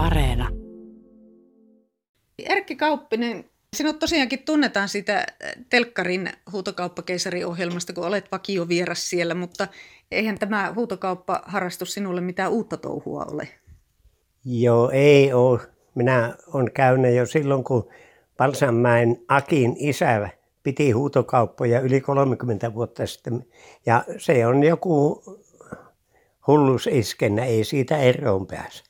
Areena. Erkki Kauppinen, sinut tosiaankin tunnetaan sitä Telkkarin huutokauppakeisariohjelmasta, kun olet vakiovieras siellä, mutta eihän tämä huutokauppaharrastus sinulle mitään uutta touhua ole? Joo, ei ole. Minä olen käynyt jo silloin, kun Palsanmäen Akin isä piti huutokauppoja yli 30 vuotta sitten. Ja se on joku hullus iskennä, ei siitä eroon pääse.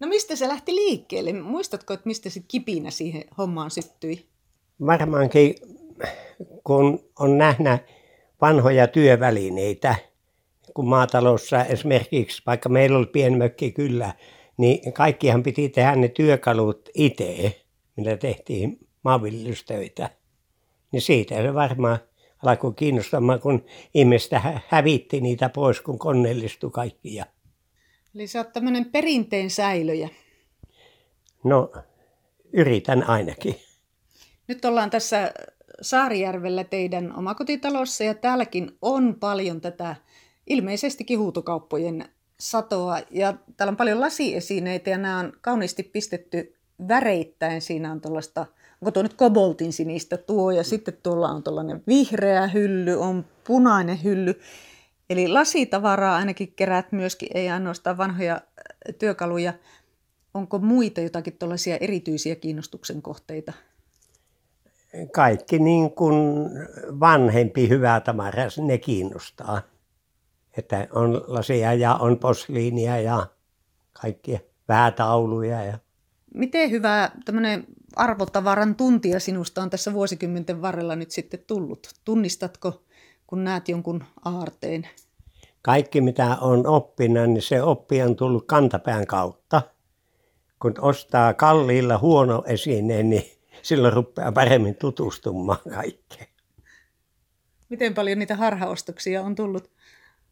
No mistä se lähti liikkeelle? Muistatko, että mistä se kipinä siihen hommaan syttyi? Varmaankin, kun on nähnä vanhoja työvälineitä, kun maatalossa esimerkiksi, vaikka meillä oli pieni mökki kyllä, niin kaikkihan piti tehdä ne työkalut itse, millä tehtiin maanviljelystöitä. Niin siitä se varmaan alkoi kiinnostamaan, kun ihmistä hävitti niitä pois, kun koneellistui kaikki. Eli sä oot tämmöinen perinteen säilöjä. No, yritän ainakin. Nyt ollaan tässä Saarijärvellä teidän omakotitalossa ja täälläkin on paljon tätä ilmeisesti huutokauppojen satoa. Ja täällä on paljon lasiesineitä ja nämä on kauniisti pistetty väreittäin. Siinä on tuollaista, onko tuo nyt koboltin sinistä tuo ja sitten tuolla on tuollainen vihreä hylly, on punainen hylly. Eli lasitavaraa ainakin keräät myöskin, ei ainoastaan vanhoja työkaluja. Onko muita jotakin tuollaisia erityisiä kiinnostuksen kohteita? Kaikki niin kuin vanhempi hyvä tamara, ne kiinnostaa. Että on lasia ja on posliinia ja kaikkia tauluja. Ja... Miten hyvä tämmöinen arvotavaran tuntija sinusta on tässä vuosikymmenten varrella nyt sitten tullut? Tunnistatko kun näet jonkun aarteen? Kaikki mitä on oppinut, niin se oppi on tullut kantapään kautta. Kun ostaa kalliilla huono esineen, niin silloin rupeaa paremmin tutustumaan kaikkeen. Miten paljon niitä harhaostoksia on tullut?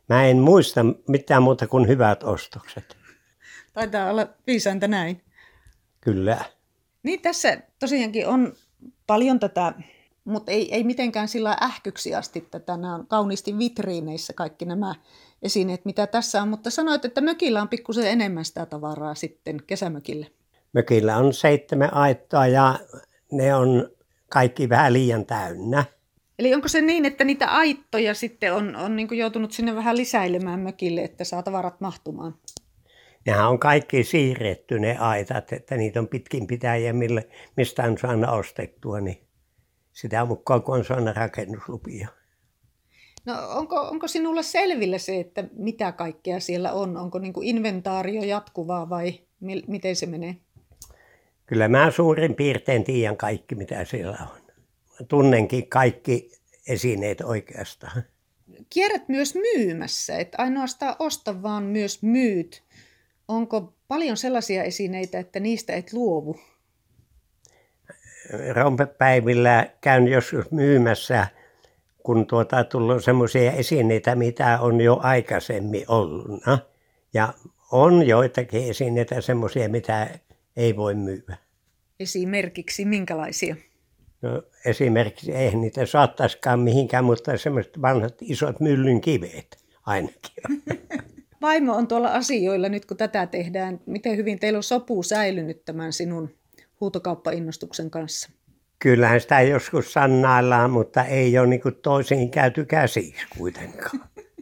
Mä en muista mitään muuta kuin hyvät ostokset. Taitaa olla viisainta näin. Kyllä. Niin tässä tosiaankin on paljon tätä mutta ei, ei mitenkään sillä ähkyksi asti tätä. Nämä on kauniisti vitriineissä kaikki nämä esineet, mitä tässä on. Mutta sanoit, että mökillä on pikkusen enemmän sitä tavaraa sitten kesämökillä. Mökillä on seitsemän aittoa ja ne on kaikki vähän liian täynnä. Eli onko se niin, että niitä aittoja sitten on, on niin joutunut sinne vähän lisäilemään mökille, että saa tavarat mahtumaan? Nehän on kaikki siirretty ne aitat, että niitä on pitkin pitäjiä, mille, mistä on saanut ostettua. Niin sitä mukaan, kun on saanut rakennuslupia. No onko, onko sinulla selvillä se, että mitä kaikkea siellä on? Onko niin kuin inventaario jatkuvaa vai mi- miten se menee? Kyllä mä suurin piirtein tiedän kaikki, mitä siellä on. Tunnenkin kaikki esineet oikeastaan. Kierrät myös myymässä, että ainoastaan osta, vaan myös myyt. Onko paljon sellaisia esineitä, että niistä et luovu? Rompepäivillä käyn joskus myymässä, kun tuota, tullut semmoisia esineitä, mitä on jo aikaisemmin ollut. Ja on joitakin esineitä semmoisia, mitä ei voi myydä. Esimerkiksi minkälaisia? No, esimerkiksi ei niitä saattaisikaan mihinkään, mutta semmoiset vanhat isot myllyn kiveet ainakin. Vaimo on tuolla asioilla nyt, kun tätä tehdään. Miten hyvin teillä on sopu säilynyt tämän sinun huutokauppainnostuksen kanssa? Kyllähän sitä joskus sannaillaan, mutta ei ole niin toisiin käyty käsiksi kuitenkaan.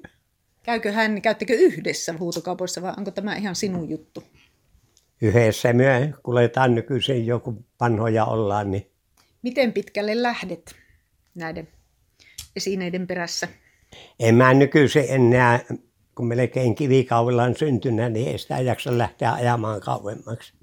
Käykö hän, käyttekö yhdessä huutokaupoissa vai onko tämä ihan sinun juttu? Yhdessä me kuljetaan nykyisin joku vanhoja ollaan. Niin... Miten pitkälle lähdet näiden esineiden perässä? En mä nykyisin enää, kun melkein kivikaudella on syntynyt, niin ei sitä jaksa lähteä ajamaan kauemmaksi.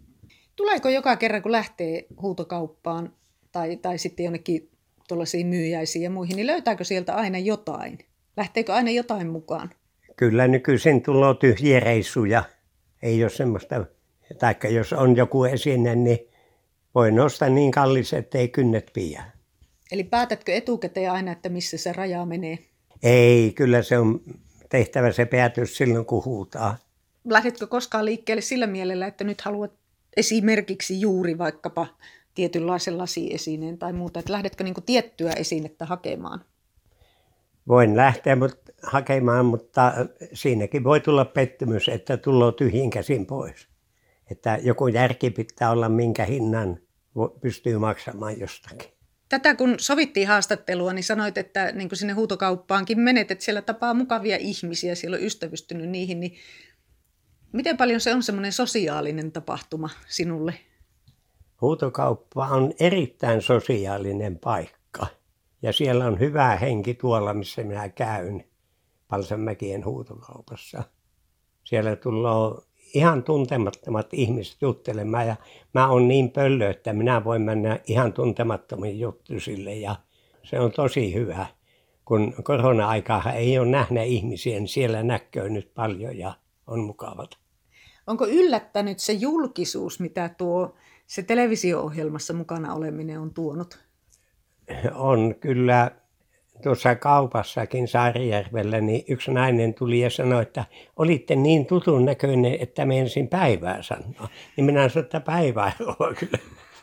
Tuleeko joka kerran, kun lähtee huutokauppaan tai, tai sitten jonnekin tuollaisiin myyjäisiin ja muihin, niin löytääkö sieltä aina jotain? Lähteekö aina jotain mukaan? Kyllä nykyisin tulee tyhjiä reissuja. Ei ole semmoista, taikka jos on joku esine, niin voi nostaa niin kallis, ettei kynnet pidä. Eli päätätkö etukäteen aina, että missä se raja menee? Ei, kyllä se on tehtävä se päätös silloin, kun huutaa. Lähdetkö koskaan liikkeelle sillä mielellä, että nyt haluat esimerkiksi juuri vaikkapa tietynlaisen lasiesineen tai muuta, että lähdetkö niin tiettyä esinettä hakemaan? Voin lähteä mutta, hakemaan, mutta siinäkin voi tulla pettymys, että tulee tyhjin käsin pois. Että joku järki pitää olla, minkä hinnan pystyy maksamaan jostakin. Tätä kun sovittiin haastattelua, niin sanoit, että niin kuin sinne huutokauppaankin menet, että siellä tapaa mukavia ihmisiä, siellä on ystävystynyt niihin, niin miten paljon se on semmoinen sosiaalinen tapahtuma sinulle? Huutokauppa on erittäin sosiaalinen paikka ja siellä on hyvä henki tuolla, missä minä käyn Palsanmäkien huutokaupassa. Siellä tulee ihan tuntemattomat ihmiset juttelemaan ja mä oon niin pöllö, että minä voin mennä ihan tuntemattomiin juttusille ja se on tosi hyvä. Kun korona-aikaa ei ole nähdä ihmisiä, niin siellä näkyy nyt paljon ja on mukavat. Onko yllättänyt se julkisuus, mitä tuo se televisio-ohjelmassa mukana oleminen on tuonut? On kyllä tuossa kaupassakin Saarijärvellä, niin yksi nainen tuli ja sanoi, että olitte niin tutun näköinen, että ensin päivää sanoa. Niin minä sanoin, että päivää on kyllä.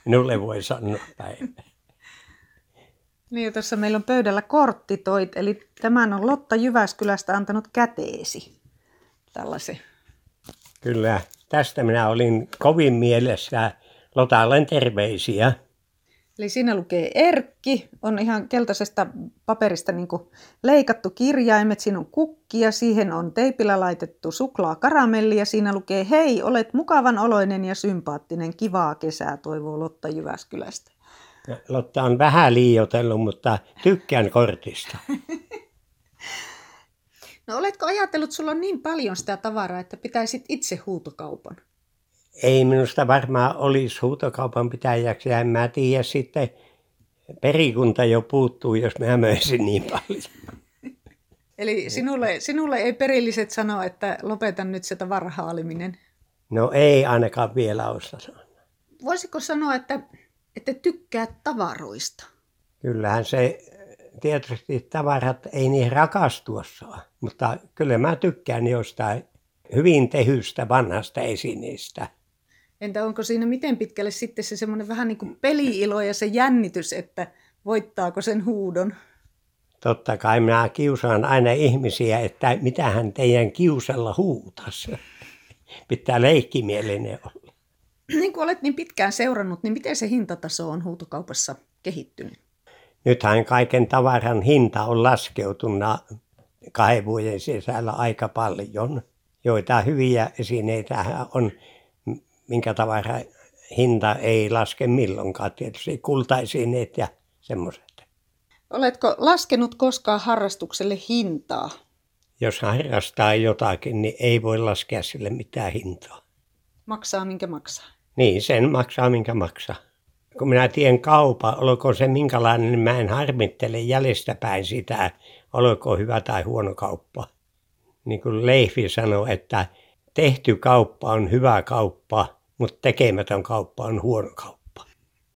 Minulle voi sanoa päivää. Niin, tuossa meillä on pöydällä korttitoit, eli tämän on Lotta Jyväskylästä antanut käteesi. Tällaisen. Kyllä, tästä minä olin kovin mielessä. Lotalle terveisiä. Eli siinä lukee Erkki, on ihan keltaisesta paperista niin leikattu kirjaimet, siinä on kukki ja siihen on teipillä laitettu suklaakaramelli ja siinä lukee hei, olet mukavan oloinen ja sympaattinen, kivaa kesää, toivoo Lotta Jyväskylästä. Lotta on vähän liiotellut, mutta tykkään kortista. no oletko ajatellut, sulla on niin paljon sitä tavaraa, että pitäisit itse huutokaupan? ei minusta varmaan olisi huutokaupan pitäjäksi ja en mä tiedä sitten, perikunta jo puuttuu, jos mä möisin niin paljon. Eli sinulle, sinulle ei perilliset sano, että lopetan nyt sitä varhaaliminen? No ei ainakaan vielä osa sanoa. Voisiko sanoa, että, että tykkää tavaroista? Kyllähän se, tietysti tavarat ei niin rakastua saa, mutta kyllä mä tykkään jostain hyvin tehystä vanhasta esineestä. Entä onko siinä miten pitkälle sitten se semmoinen vähän niin kuin peliilo ja se jännitys, että voittaako sen huudon? Totta kai minä kiusaan aina ihmisiä, että mitähän teidän kiusalla huutas. Pitää leikkimielinen olla. Niin kuin olet niin pitkään seurannut, niin miten se hintataso on huutokaupassa kehittynyt? Nythän kaiken tavaran hinta on laskeutunut kahden vuoden sisällä aika paljon. Joita hyviä esineitä on minkä tavara hinta ei laske milloinkaan. Tietysti kultaisineet ja semmoiset. Oletko laskenut koskaan harrastukselle hintaa? Jos harrastaa jotakin, niin ei voi laskea sille mitään hintaa. Maksaa minkä maksaa? Niin, sen maksaa minkä maksaa. Kun minä tien kaupa, olko se minkälainen, niin mä en harmittele jäljestäpäin sitä, olko hyvä tai huono kauppa. Niin kuin Leifi sanoi, että tehty kauppa on hyvä kauppa, mutta tekemätön kauppa on huono kauppa.